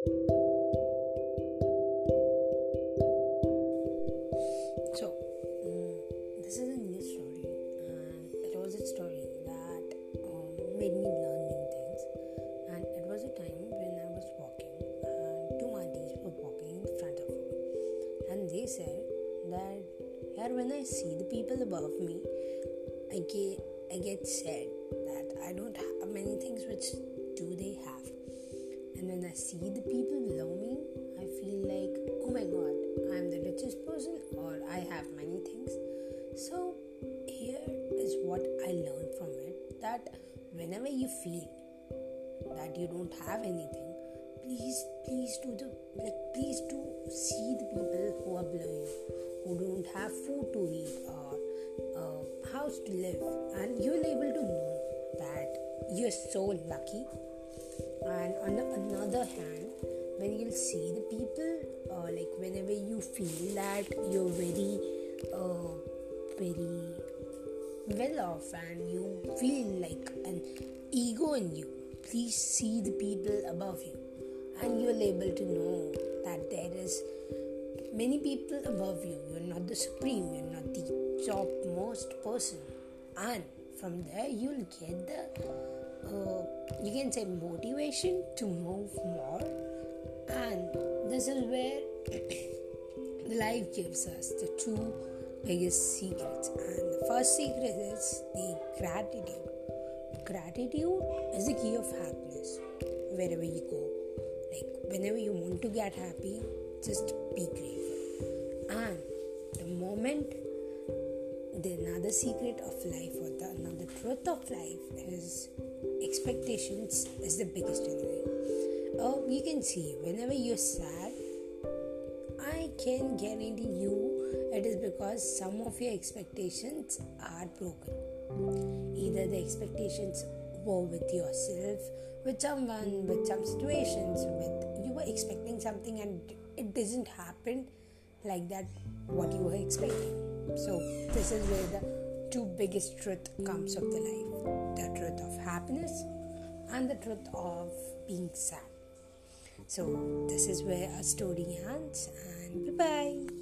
So, mm, this is a new story, and it was a story that um, made me learn new things. And it was a time when I was walking, and two aunties were walking in front of me, and they said that, "Yeah, when I see the people above me, I get I get sad that I don't have many things which do they have, and when I see the people below me, I feel like, oh my god, I'm the richest person, or I have many things. So here is what I learned from it that whenever you feel that you don't have anything, please, please do the like, please do see the people who are below you, who don't have food to eat or a house to live, and you'll able to know that you're so lucky. And on the another hand, when you'll see the people, uh, like whenever you feel that you're very, uh, very well off and you feel like an ego in you, please see the people above you, and you're able to know that there is many people above you. You're not the supreme. You're not the topmost person, and from there you'll get the uh, you can say motivation to move more. And this is where life gives us the two biggest secrets. And the first secret is the gratitude. Gratitude is the key of happiness. Wherever you go like whenever you want to get happy just be grateful. And the moment the another secret of life or the truth of life is expectations is the biggest enemy. Oh, you can see whenever you're sad, I can guarantee you it is because some of your expectations are broken. Either the expectations were with yourself, with someone, with some situations, with you were expecting something and it doesn't happen like that what you were expecting. So this is where the two biggest truth comes of the life. The truth of happiness and the truth of being sad. So this is where our story ends and bye bye